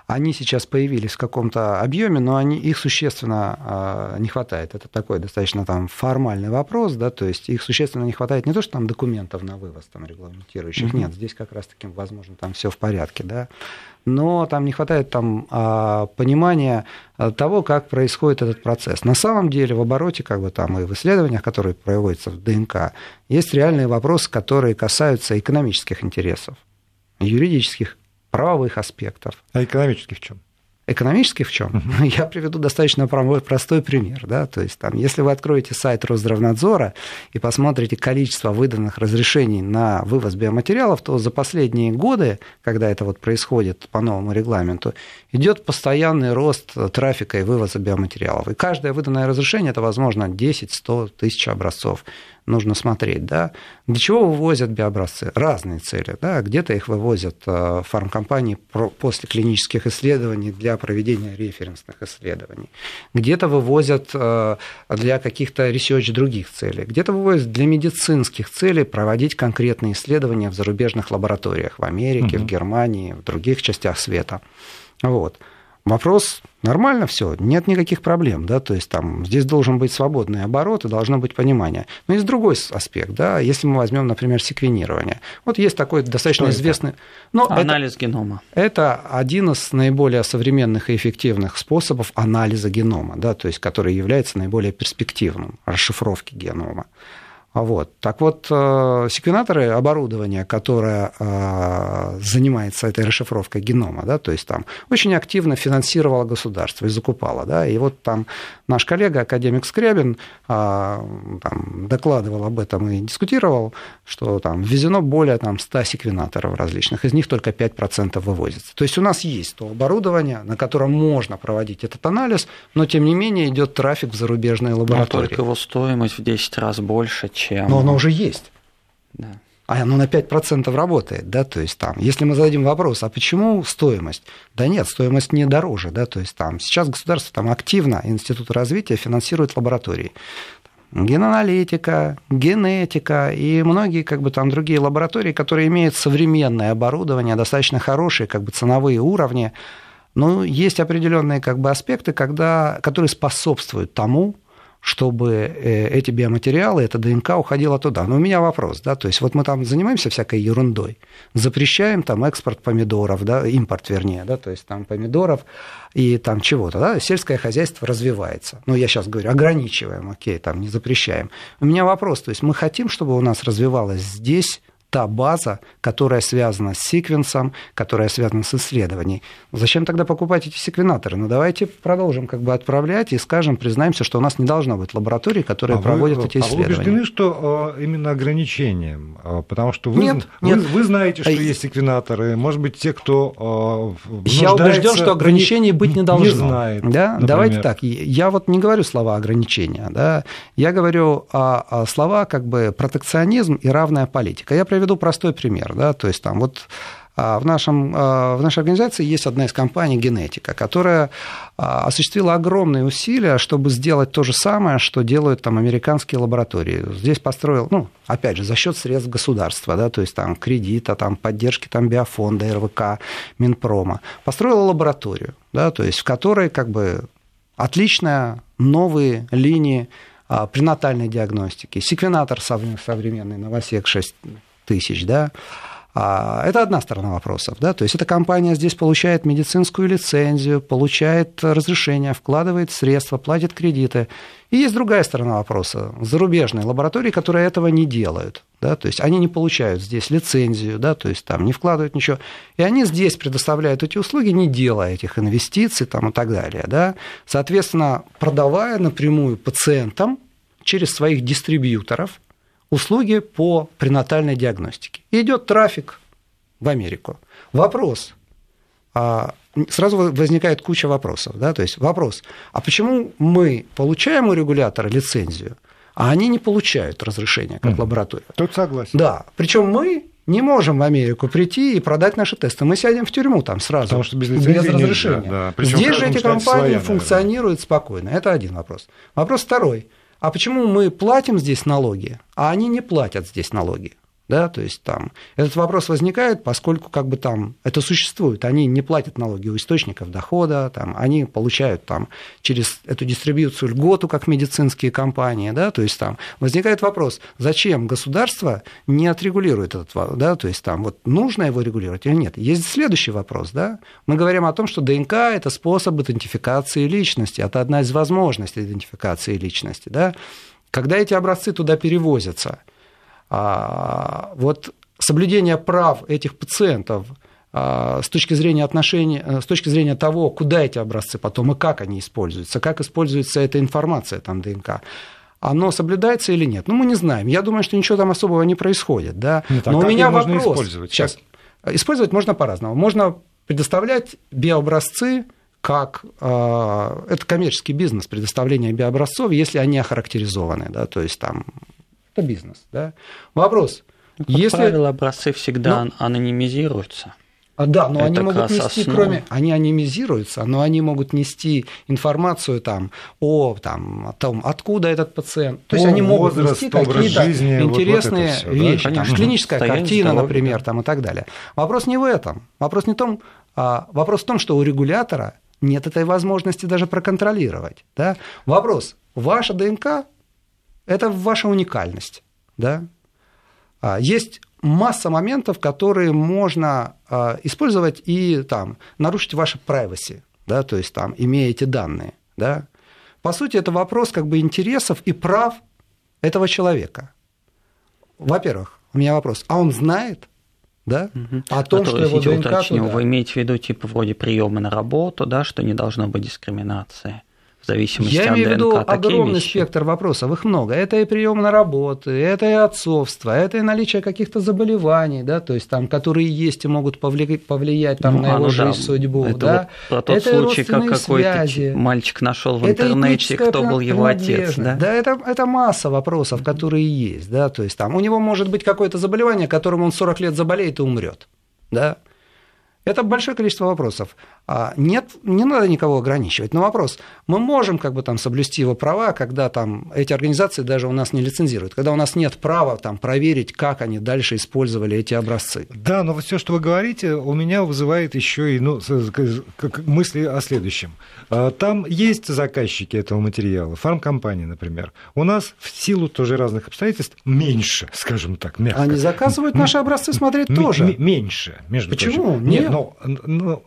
Speaker 2: Они сейчас появились в каком-то объеме, но они, их существенно а, не хватает. Это такой достаточно там формальный вопрос, да, то есть их существенно не хватает не то, что там документов на вывоз там регламентирующих, mm-hmm. нет, здесь как раз-таки, возможно, там все в порядке, да, но там не хватает там а, понимания того, как происходит этот процесс. На самом деле в обороте, как бы там и в исследованиях, которые проводятся в ДНК, есть реальные вопросы, которые касаются экономических интересов, юридических правовых аспектов.
Speaker 1: А экономических в чем?
Speaker 2: Экономически в чем? Uh-huh. Я приведу достаточно простой пример. Да? То есть, там, если вы откроете сайт Росздравнадзора и посмотрите количество выданных разрешений на вывоз биоматериалов, то за последние годы, когда это вот происходит по новому регламенту, идет постоянный рост трафика и вывоза биоматериалов. И каждое выданное разрешение это, возможно, 10-100 тысяч образцов нужно смотреть, да, для чего вывозят биообразцы? Разные цели, да, где-то их вывозят э, фармкомпании после клинических исследований для проведения референсных исследований, где-то вывозят э, для каких-то research других целей, где-то вывозят для медицинских целей проводить конкретные исследования в зарубежных лабораториях в Америке, угу. в Германии, в других частях света. Вот. Вопрос нормально все, нет никаких проблем, да, то есть там здесь должен быть свободный оборот и должно быть понимание. Но есть другой аспект, да, если мы возьмем, например, секвенирование. Вот есть такой достаточно Что известный... Это?
Speaker 3: Но Анализ это, генома.
Speaker 2: Это один из наиболее современных и эффективных способов анализа генома, да, то есть который является наиболее перспективным расшифровки генома. Вот. Так вот, э, секвенаторы, оборудование, которое э, занимается этой расшифровкой генома, да, то есть там очень активно финансировало государство и закупало. Да, и вот там наш коллега, академик Скрябин, э, там, докладывал об этом и дискутировал, что там ввезено более там, 100 секвенаторов различных, из них только 5% вывозится. То есть у нас есть то оборудование, на котором можно проводить этот анализ, но тем не менее идет трафик в зарубежные лаборатории.
Speaker 3: Но только его стоимость в 10 раз больше, чем...
Speaker 2: Но оно уже есть. Да. А оно на 5% работает, да, то есть там, если мы зададим вопрос, а почему стоимость? Да нет, стоимость не дороже, да, то есть там сейчас государство там активно, Институт развития финансирует лаборатории. Генаналитика, генетика и многие как бы там другие лаборатории, которые имеют современное оборудование, достаточно хорошие как бы ценовые уровни, но есть определенные как бы аспекты, когда, которые способствуют тому, чтобы э, эти биоматериалы, эта ДНК уходила туда. Но у меня вопрос, да, то есть вот мы там занимаемся всякой ерундой, запрещаем там экспорт помидоров, да, импорт вернее, да, то есть там помидоров и там чего-то, да, сельское хозяйство развивается. Ну, я сейчас говорю, ограничиваем, окей, там не запрещаем. У меня вопрос, то есть мы хотим, чтобы у нас развивалось здесь та база, которая связана с секвенсом, которая связана с исследованием. Зачем тогда покупать эти секвенаторы? Ну, давайте продолжим как бы отправлять и скажем, признаемся, что у нас не должно быть лабораторий, которые а проводят вы, эти исследования. А вы
Speaker 1: убеждены, что именно ограничением? А, потому что вы, нет, вы, нет. вы знаете, что есть секвенаторы. Может быть, те, кто
Speaker 2: Я убежден, что ограничений быть не должно. Не знает, да? Давайте так. Я вот не говорю слова ограничения. Да? Я говорю о, о слова как бы протекционизм и равная политика. Я приведу приведу простой пример. Да, то есть там вот а, в, нашем, а, в нашей организации есть одна из компаний «Генетика», которая а, осуществила огромные усилия, чтобы сделать то же самое, что делают там американские лаборатории. Здесь построил, ну, опять же, за счет средств государства, да, то есть там кредита, там, поддержки там, биофонда, РВК, Минпрома. Построила лабораторию, да, то есть в которой как бы отличная новые линии пренатальной диагностики, секвенатор современный, Новосек 6 тысяч, да, а, это одна сторона вопросов. Да? То есть эта компания здесь получает медицинскую лицензию, получает разрешение, вкладывает средства, платит кредиты. И есть другая сторона вопроса. Зарубежные лаборатории, которые этого не делают. Да? То есть они не получают здесь лицензию, да? то есть там не вкладывают ничего. И они здесь предоставляют эти услуги, не делая этих инвестиций там, и так далее. Да? Соответственно, продавая напрямую пациентам через своих дистрибьюторов – услуги по пренатальной диагностике. И идет трафик в Америку. Вопрос. А, сразу возникает куча вопросов. Да? То есть вопрос, а почему мы получаем у регулятора лицензию, а они не получают разрешения как mm. лаборатория?
Speaker 1: Тут согласен.
Speaker 2: Да. Причем мы не можем в Америку прийти и продать наши тесты. Мы сядем в тюрьму там сразу. Потому что без, без разрешения. Нельзя, да. Здесь же эти компании своя, функционируют спокойно. Это один вопрос. Вопрос второй а почему мы платим здесь налоги, а они не платят здесь налоги? Да, то есть там. Этот вопрос возникает, поскольку как бы там это существует, они не платят налоги у источников дохода, там, они получают там через эту дистрибьюцию льготу, как медицинские компании, да, то есть там возникает вопрос, зачем государство не отрегулирует этот вопрос, да, то есть там вот нужно его регулировать или нет. Есть следующий вопрос, да, мы говорим о том, что ДНК – это способ идентификации личности, это одна из возможностей идентификации личности, да, когда эти образцы туда перевозятся – вот соблюдение прав этих пациентов а, с точки зрения отношений, э, с точки зрения того, куда эти образцы потом и как они используются, как используется эта информация, там, ДНК, оно соблюдается или нет? Ну, мы не знаем. Я думаю, что ничего там особого не происходит. Да?
Speaker 1: Ну, Но у меня вопрос. Использовать?
Speaker 2: Сейчас. Использовать можно по-разному. Можно предоставлять биообразцы как э, это коммерческий бизнес предоставления биообразцов, если они охарактеризованы, да, то есть там это бизнес. Да? Вопрос.
Speaker 3: Ну, как если... правило, образцы всегда ну, анонимизируются.
Speaker 2: А, да, но это они могут нести, основа. кроме, они анонимизируются, но они могут нести информацию там о, там, о том, откуда этот пациент. То есть они могут возраст, нести какие-то жизни, интересные вот, вот все, вещи, да? там, клиническая Состояние картина, здоровья. например, там, и так далее. Вопрос не в этом. Вопрос не в том, а, вопрос в том, что у регулятора нет этой возможности даже проконтролировать. Да? Вопрос, ваша ДНК это ваша уникальность. Да? А, есть масса моментов, которые можно а, использовать и там, нарушить ваше privacy, да, то есть там, имея эти данные. Да? По сути, это вопрос как бы интересов и прав этого человека. Во-первых, у меня вопрос, а он знает, да,
Speaker 3: угу. о том, а что его ДНК уточню, туда... Вы имеете в виду типа вроде приема на работу, да, что не должно быть дискриминации? В зависимости
Speaker 2: Я
Speaker 3: от
Speaker 2: имею в виду огромный вещи. спектр вопросов, их много. Это и прием на работу, это и отцовство, это и наличие каких-то заболеваний, да, то есть там, которые есть и могут повлиять, повлиять там, ну, на его жизнь, да. судьбу.
Speaker 3: Это
Speaker 2: да?
Speaker 3: вот про тот это случай, как какой-то мальчик нашел в интернете, кто был его отец. Да,
Speaker 2: да это, это масса вопросов, которые есть. Да? То есть там у него может быть какое-то заболевание, которым он 40 лет заболеет и умрет. Да? Это большое количество вопросов. А, нет, не надо никого ограничивать. Но вопрос, мы можем как бы там соблюсти его права, когда там эти организации даже у нас не лицензируют, когда у нас нет права там проверить, как они дальше использовали эти образцы.
Speaker 1: Да, но все, что вы говорите, у меня вызывает еще и ну, мысли о следующем. А, там есть заказчики этого материала, фармкомпании, например. У нас в силу тоже разных обстоятельств меньше, скажем так, мягко.
Speaker 2: Они заказывают наши образцы смотреть тоже.
Speaker 1: Меньше, между
Speaker 2: Почему?
Speaker 1: прочим. Нет, но, но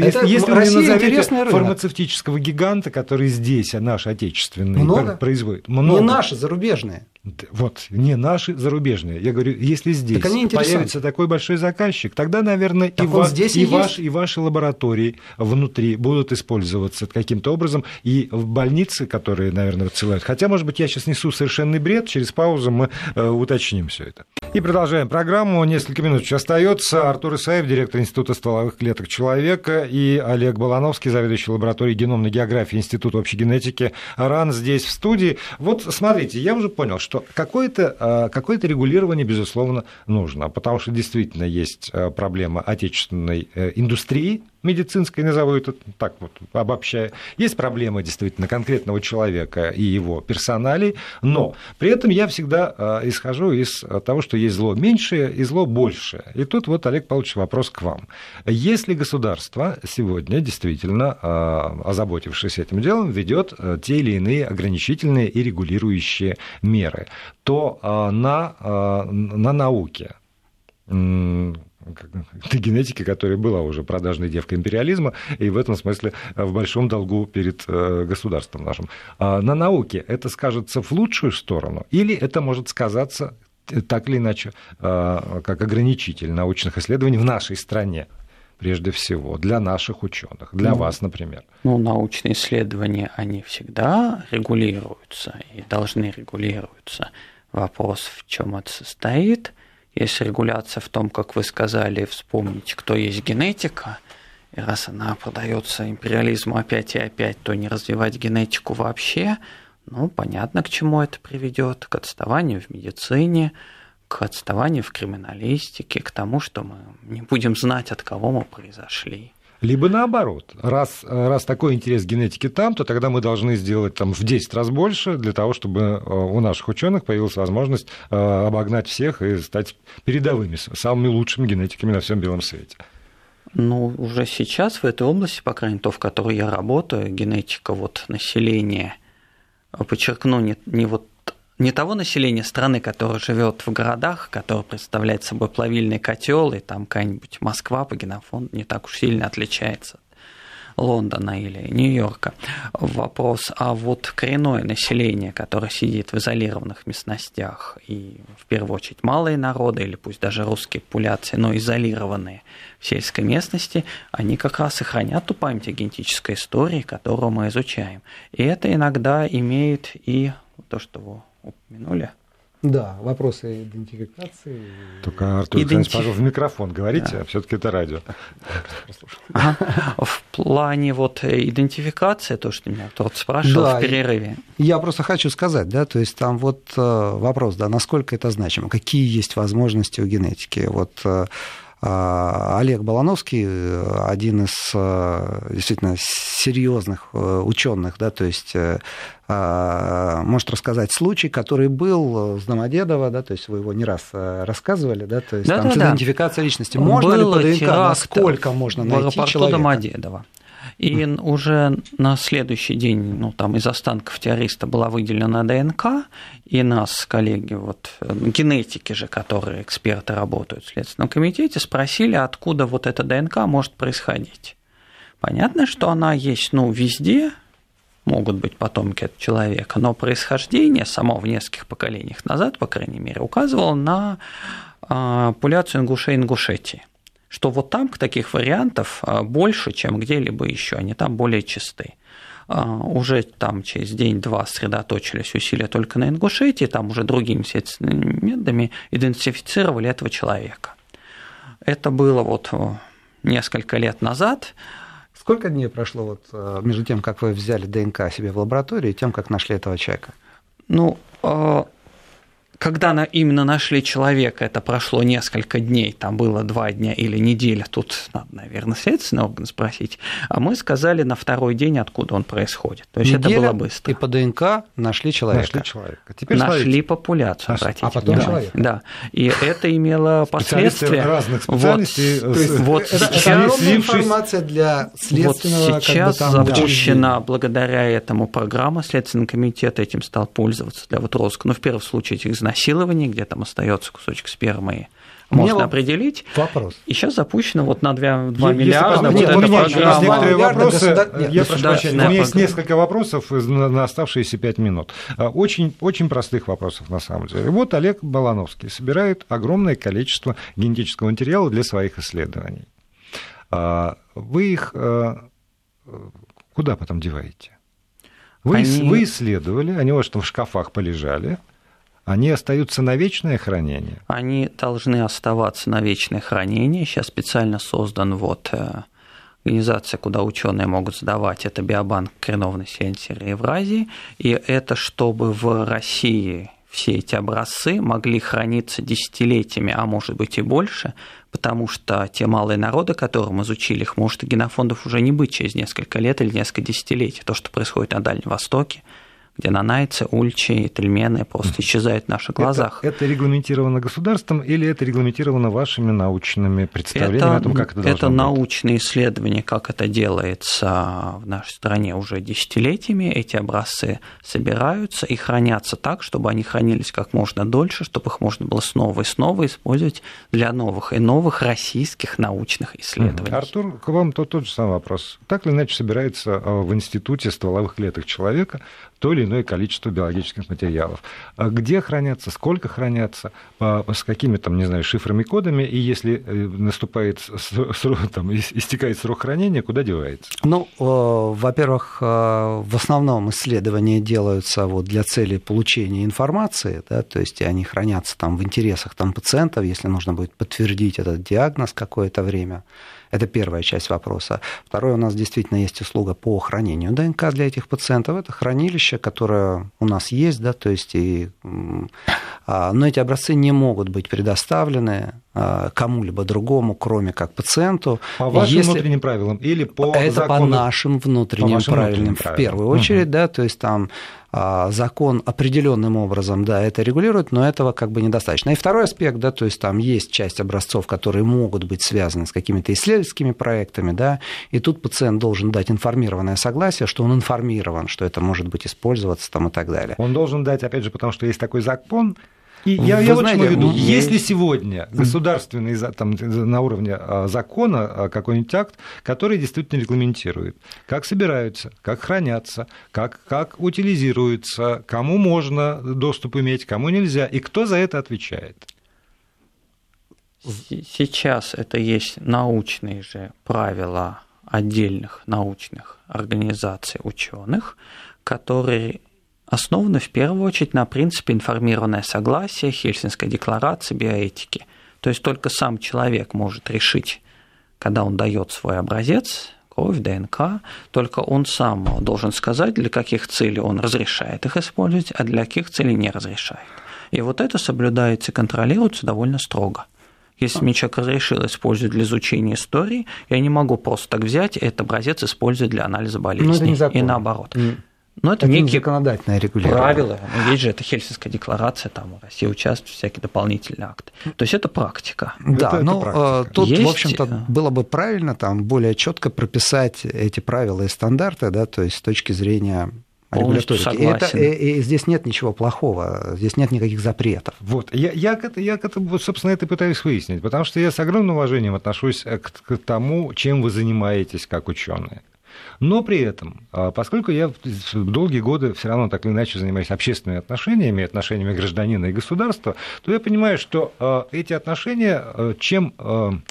Speaker 1: это если вы не назовете фармацевтического гиганта, который здесь, а наш отечественный
Speaker 2: Много?
Speaker 1: производит.
Speaker 2: Много. Не наши, зарубежные.
Speaker 1: Вот, не наши зарубежные. Я говорю, если здесь появится такой большой заказчик, тогда, наверное, так и, ва- здесь и, и, ваш, и ваши лаборатории внутри будут использоваться каким-то образом, и в больницы, которые, наверное, отсылают. Хотя, может быть, я сейчас несу совершенный бред, через паузу мы э, уточним все это. И продолжаем программу. Несколько минут еще остается. Артур Исаев, директор Института стволовых клеток человека, и Олег Балановский, заведующий лабораторией геномной географии Института общей генетики РАН здесь в студии. Вот смотрите, я уже понял, что что какое-то а, какое регулирование, безусловно, нужно, потому что действительно есть а, проблема отечественной э, индустрии, медицинской, назову это так вот, обобщая. Есть проблемы действительно конкретного человека и его персоналей, но при этом я всегда а, исхожу из того, что есть зло меньшее и зло большее. И тут вот, Олег Павлович, вопрос к вам. Если государство сегодня действительно, озаботившись этим делом, ведет те или иные ограничительные и регулирующие меры, то а, на, а, на науке на генетике, которая была уже продажной девкой империализма, и в этом смысле в большом долгу перед э, государством нашим. А на науке это скажется в лучшую сторону, или это может сказаться так или иначе как ограничитель научных исследований в нашей стране? прежде всего, для наших ученых, для ну, вас, например?
Speaker 3: Ну, научные исследования, они всегда регулируются и должны регулироваться. Вопрос, в чем это состоит. Если регуляция в том, как вы сказали, вспомнить, кто есть генетика, и раз она продается империализму опять и опять, то не развивать генетику вообще, ну, понятно, к чему это приведет, к отставанию в медицине, к отставанию в криминалистике, к тому, что мы не будем знать, от кого мы произошли.
Speaker 1: Либо наоборот, раз, раз такой интерес к генетике там, то тогда мы должны сделать там, в 10 раз больше для того, чтобы э, у наших ученых появилась возможность э, обогнать всех и стать передовыми, самыми лучшими генетиками на всем белом свете.
Speaker 3: Ну, уже сейчас в этой области, по крайней мере, то, в которой я работаю, генетика вот населения, подчеркну, не, не вот не того населения страны, которое живет в городах, которое представляет собой плавильный котел, и там какая-нибудь Москва по генофонду не так уж сильно отличается от Лондона или Нью-Йорка. Вопрос, а вот коренное население, которое сидит в изолированных местностях, и в первую очередь малые народы, или пусть даже русские популяции, но изолированные в сельской местности, они как раз и хранят ту память о генетической истории, которую мы изучаем. И это иногда имеет и то, что упомянули.
Speaker 2: Да, вопросы идентификации.
Speaker 1: Только, Артур Идентиф... пожалуйста, в микрофон говорите, да. а все таки это радио.
Speaker 3: Ага. В плане вот идентификации, то, что меня тот спрашивал да, в перерыве.
Speaker 2: Я просто хочу сказать, да, то есть там вот э, вопрос, да, насколько это значимо, какие есть возможности у генетики. Вот э, Олег Балановский, один из э, действительно серьезных э, ученых, да, то есть э, а, может рассказать случай, который был с Домодедово, да, то есть вы его не раз рассказывали, да, то есть да, там да, да. личности. Можно
Speaker 3: Был
Speaker 2: ли по ДНК, насколько можно найти человека?
Speaker 3: Домодедово. И уже на следующий день, ну, там из останков террориста была выделена ДНК, и нас, коллеги, вот, генетики же, которые эксперты работают в Следственном комитете, спросили, откуда вот эта ДНК может происходить. Понятно, что она есть, ну, везде, могут быть потомки от человека, но происхождение само в нескольких поколениях назад, по крайней мере, указывало на а, популяцию ингушей-ингушетии что вот там таких вариантов а, больше, чем где-либо еще, они там более чисты. А, уже там через день-два сосредоточились усилия только на Ингушетии, там уже другими методами идентифицировали этого человека. Это было вот несколько лет назад.
Speaker 2: Сколько дней прошло вот э, между тем, как вы взяли ДНК себе в лаборатории, и тем, как нашли этого человека?
Speaker 3: Ну, когда на, именно нашли человека, это прошло несколько дней, там было два дня или неделя, тут надо, наверное, следственный орган спросить, а мы сказали на второй день, откуда он происходит. То есть Неделя, это было быстро.
Speaker 2: И по ДНК нашли человека.
Speaker 1: Нашли человека.
Speaker 3: Теперь нашли смотрите. популяцию,
Speaker 1: Наш... А потом
Speaker 3: да.
Speaker 1: человека.
Speaker 3: Да. И это имело последствия.
Speaker 1: разных специальностей.
Speaker 3: Вот, то есть, вот это, сейчас,
Speaker 2: это информация для следственного
Speaker 3: вот сейчас как бы, там, запущена да. благодаря этому программа Следственный комитет этим стал пользоваться для вот розыска. Ну, в первом случае этих изнасилований, где там остается кусочек спермы можно Мне определить.
Speaker 2: Вопрос.
Speaker 3: И сейчас запущено вот на 2, 2 миллиарда.
Speaker 1: Нет, вот у меня есть некоторые вопросы. Государ... Я прошу прощения, у меня есть несколько вопросов на оставшиеся 5 минут. А, очень, очень простых вопросов на самом деле. Вот Олег Балановский собирает огромное количество генетического материала для своих исследований. А, вы их а, куда потом деваете? Вы, они... вы исследовали, они у вас там в шкафах полежали, они остаются на вечное хранение?
Speaker 3: Они должны оставаться на вечное хранение. Сейчас специально создан вот э, организация, куда ученые могут сдавать, это биобанк коренного населения Евразии, и это чтобы в России все эти образцы могли храниться десятилетиями, а может быть и больше, потому что те малые народы, которым изучили их, может генофондов уже не быть через несколько лет или несколько десятилетий. То, что происходит на Дальнем Востоке, где нанайцы, ульчи, тельмены просто исчезают в наших глазах.
Speaker 1: Это, это регламентировано государством или это регламентировано вашими научными представлениями это, о том, как это
Speaker 3: Это быть? научные исследования, как это делается в нашей стране уже десятилетиями. Эти образцы собираются и хранятся так, чтобы они хранились как можно дольше, чтобы их можно было снова и снова использовать для новых и новых российских научных исследований.
Speaker 1: Артур, к вам тот, тот же самый вопрос. Так или иначе собирается э, в институте стволовых клеток человека то или иное количество биологических материалов. А где хранятся, сколько хранятся, с какими там, не знаю, шифрами, кодами, и если э, наступает срок, там, истекает срок хранения, куда девается?
Speaker 2: Ну, во-первых, э, в основном исследования делаются вот для цели получения информации, да, то есть они хранятся там в интересах там, пациентов, если нужно будет подтвердить этот диагноз какое-то время. Это первая часть вопроса. Второе, у нас действительно есть услуга по хранению ДНК для этих пациентов. Это хранилище, которое у нас есть, да, то есть и, а, но эти образцы не могут быть предоставлены кому-либо другому, кроме как пациенту.
Speaker 1: По вашим Если... внутренним правилам или по
Speaker 2: Это
Speaker 1: закону...
Speaker 2: по нашим внутренним по правилам, внутренним правилам, в первую очередь, угу. да, то есть там а, закон определенным образом, да, это регулирует, но этого как бы недостаточно. И второй аспект, да, то есть там есть часть образцов, которые могут быть связаны с какими-то исследовательскими проектами, да, и тут пациент должен дать информированное согласие, что он информирован, что это может быть использоваться там и так далее.
Speaker 1: Он должен дать, опять же, потому что есть такой закон, и я, я вот знаете, что имею в виду. Если сегодня государственный там, на уровне а, закона а, какой-нибудь акт, который действительно регламентирует, как собираются, как хранятся, как, как утилизируются, кому можно доступ иметь, кому нельзя, и кто за это отвечает?
Speaker 3: Сейчас это есть научные же правила отдельных научных организаций ученых, которые основана в первую очередь на принципе информированное согласие, Хельсинской декларации биоэтики. То есть только сам человек может решить, когда он дает свой образец, кровь, ДНК, только он сам должен сказать, для каких целей он разрешает их использовать, а для каких целей не разрешает. И вот это соблюдается и контролируется довольно строго. Если мне человек разрешил использовать для изучения истории, я не могу просто так взять этот образец использовать для анализа болезней. И наоборот.
Speaker 2: Но это, это некие законодательное регулирование.
Speaker 3: Правила. Ну, есть же это Хельсинская декларация, там в России участвуют всякие дополнительные акты. То есть это практика.
Speaker 2: Да, это, ну это тут, есть... в общем-то, э, было бы правильно там более четко прописать эти правила и стандарты, да, то есть с точки зрения регуляторики. И, это, и, и здесь нет ничего плохого, здесь нет никаких запретов.
Speaker 1: Вот, я, я, я, я вот, собственно, это пытаюсь выяснить, потому что я с огромным уважением отношусь к, к тому, чем вы занимаетесь как ученые. Но при этом, а, поскольку я долгие годы все равно так или иначе занимаюсь общественными отношениями, отношениями гражданина и государства, то я понимаю, что а, эти отношения, а, чем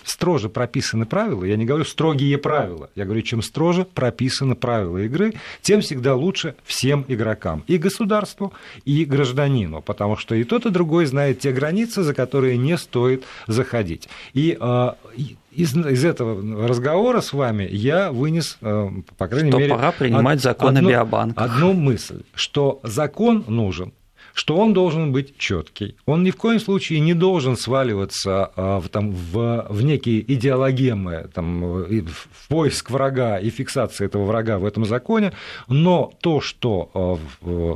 Speaker 1: строже прописаны правила, я не говорю строгие правила, я говорю, чем строже прописаны правила игры, тем всегда лучше всем игрокам, и государству, и гражданину, потому что и тот, и другой знает те границы, за которые не стоит заходить. И из, из этого разговора с вами я вынес, э, по крайней
Speaker 3: что
Speaker 1: мере...
Speaker 3: пора принимать од, закон одну,
Speaker 1: Одну мысль, что закон нужен что он должен быть четкий. Он ни в коем случае не должен сваливаться а, в, там, в, в некие идеологемы, там, в поиск врага и фиксации этого врага в этом законе, но то, что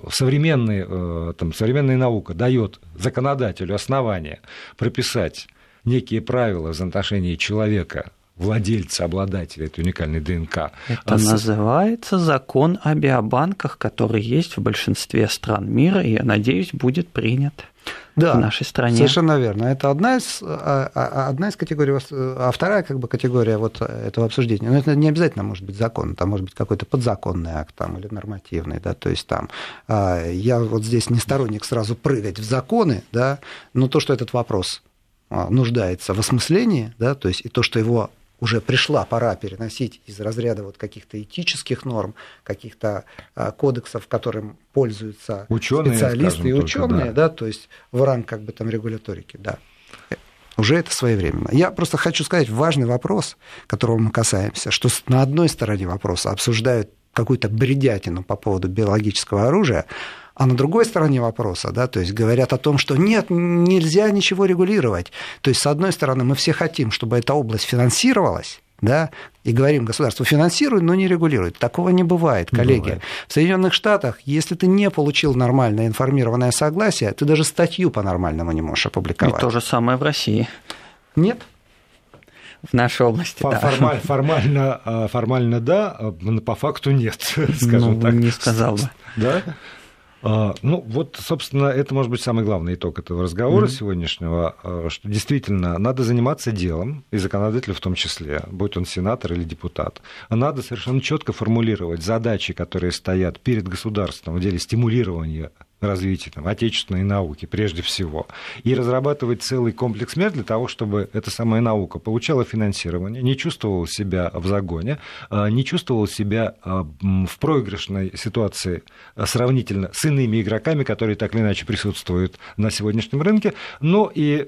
Speaker 1: современный, там, современная наука дает законодателю основания прописать некие правила в отношении человека владельца, обладателя этой уникальной ДНК.
Speaker 3: Это а называется закон о биобанках, который есть в большинстве стран мира, и, я надеюсь, будет принят да, в нашей стране.
Speaker 2: Совершенно верно. Это одна из, а, а, одна из категорий, а вторая как бы категория вот этого обсуждения. Но это не обязательно может быть закон, там может быть какой-то подзаконный акт там, или нормативный, да, то есть там я вот здесь не сторонник сразу прыгать в законы, да, но то, что этот вопрос нуждается в осмыслении, да, то есть и то, что его уже пришла пора переносить из разряда вот каких-то этических норм, каких-то а, кодексов, которым пользуются ученые, специалисты и ученые, да. да, то есть в ранг как бы там регуляторики, да. Уже это своевременно. Я просто хочу сказать важный вопрос, которого мы касаемся, что на одной стороне вопроса обсуждают какую-то бредятину по поводу биологического оружия, а на другой стороне вопроса, да, то есть говорят о том, что нет, нельзя ничего регулировать. То есть, с одной стороны, мы все хотим, чтобы эта область финансировалась, да, и говорим, государство финансирует, но не регулирует. Такого не бывает, коллеги. бывает. В Соединенных Штатах, если ты не получил нормальное информированное согласие, ты даже статью по-нормальному не можешь опубликовать.
Speaker 3: И то же самое в России.
Speaker 2: Нет,
Speaker 3: в нашей области,
Speaker 1: Ф- да. Формаль, формально, а, формально да, а по факту нет, скажем
Speaker 3: ну,
Speaker 1: так.
Speaker 3: Не сказал бы.
Speaker 1: Да? А, ну, вот, собственно, это может быть самый главный итог этого разговора mm-hmm. сегодняшнего, что действительно надо заниматься делом, и законодателю в том числе, будь он сенатор или депутат. Надо совершенно четко формулировать задачи, которые стоят перед государством в деле стимулирования развития там, отечественной науки прежде всего, и разрабатывать целый комплекс мер для того, чтобы эта самая наука получала финансирование, не чувствовала себя в загоне, а, не чувствовала себя а, в проигрышной ситуации а, сравнительно с иными игроками, которые так или иначе присутствуют на сегодняшнем рынке. Ну и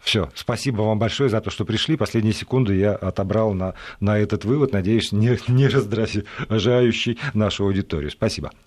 Speaker 1: все. Спасибо вам большое за то, что пришли. Последние секунды я отобрал на, на этот вывод. Надеюсь, не, не раздражающий нашу аудиторию. Спасибо.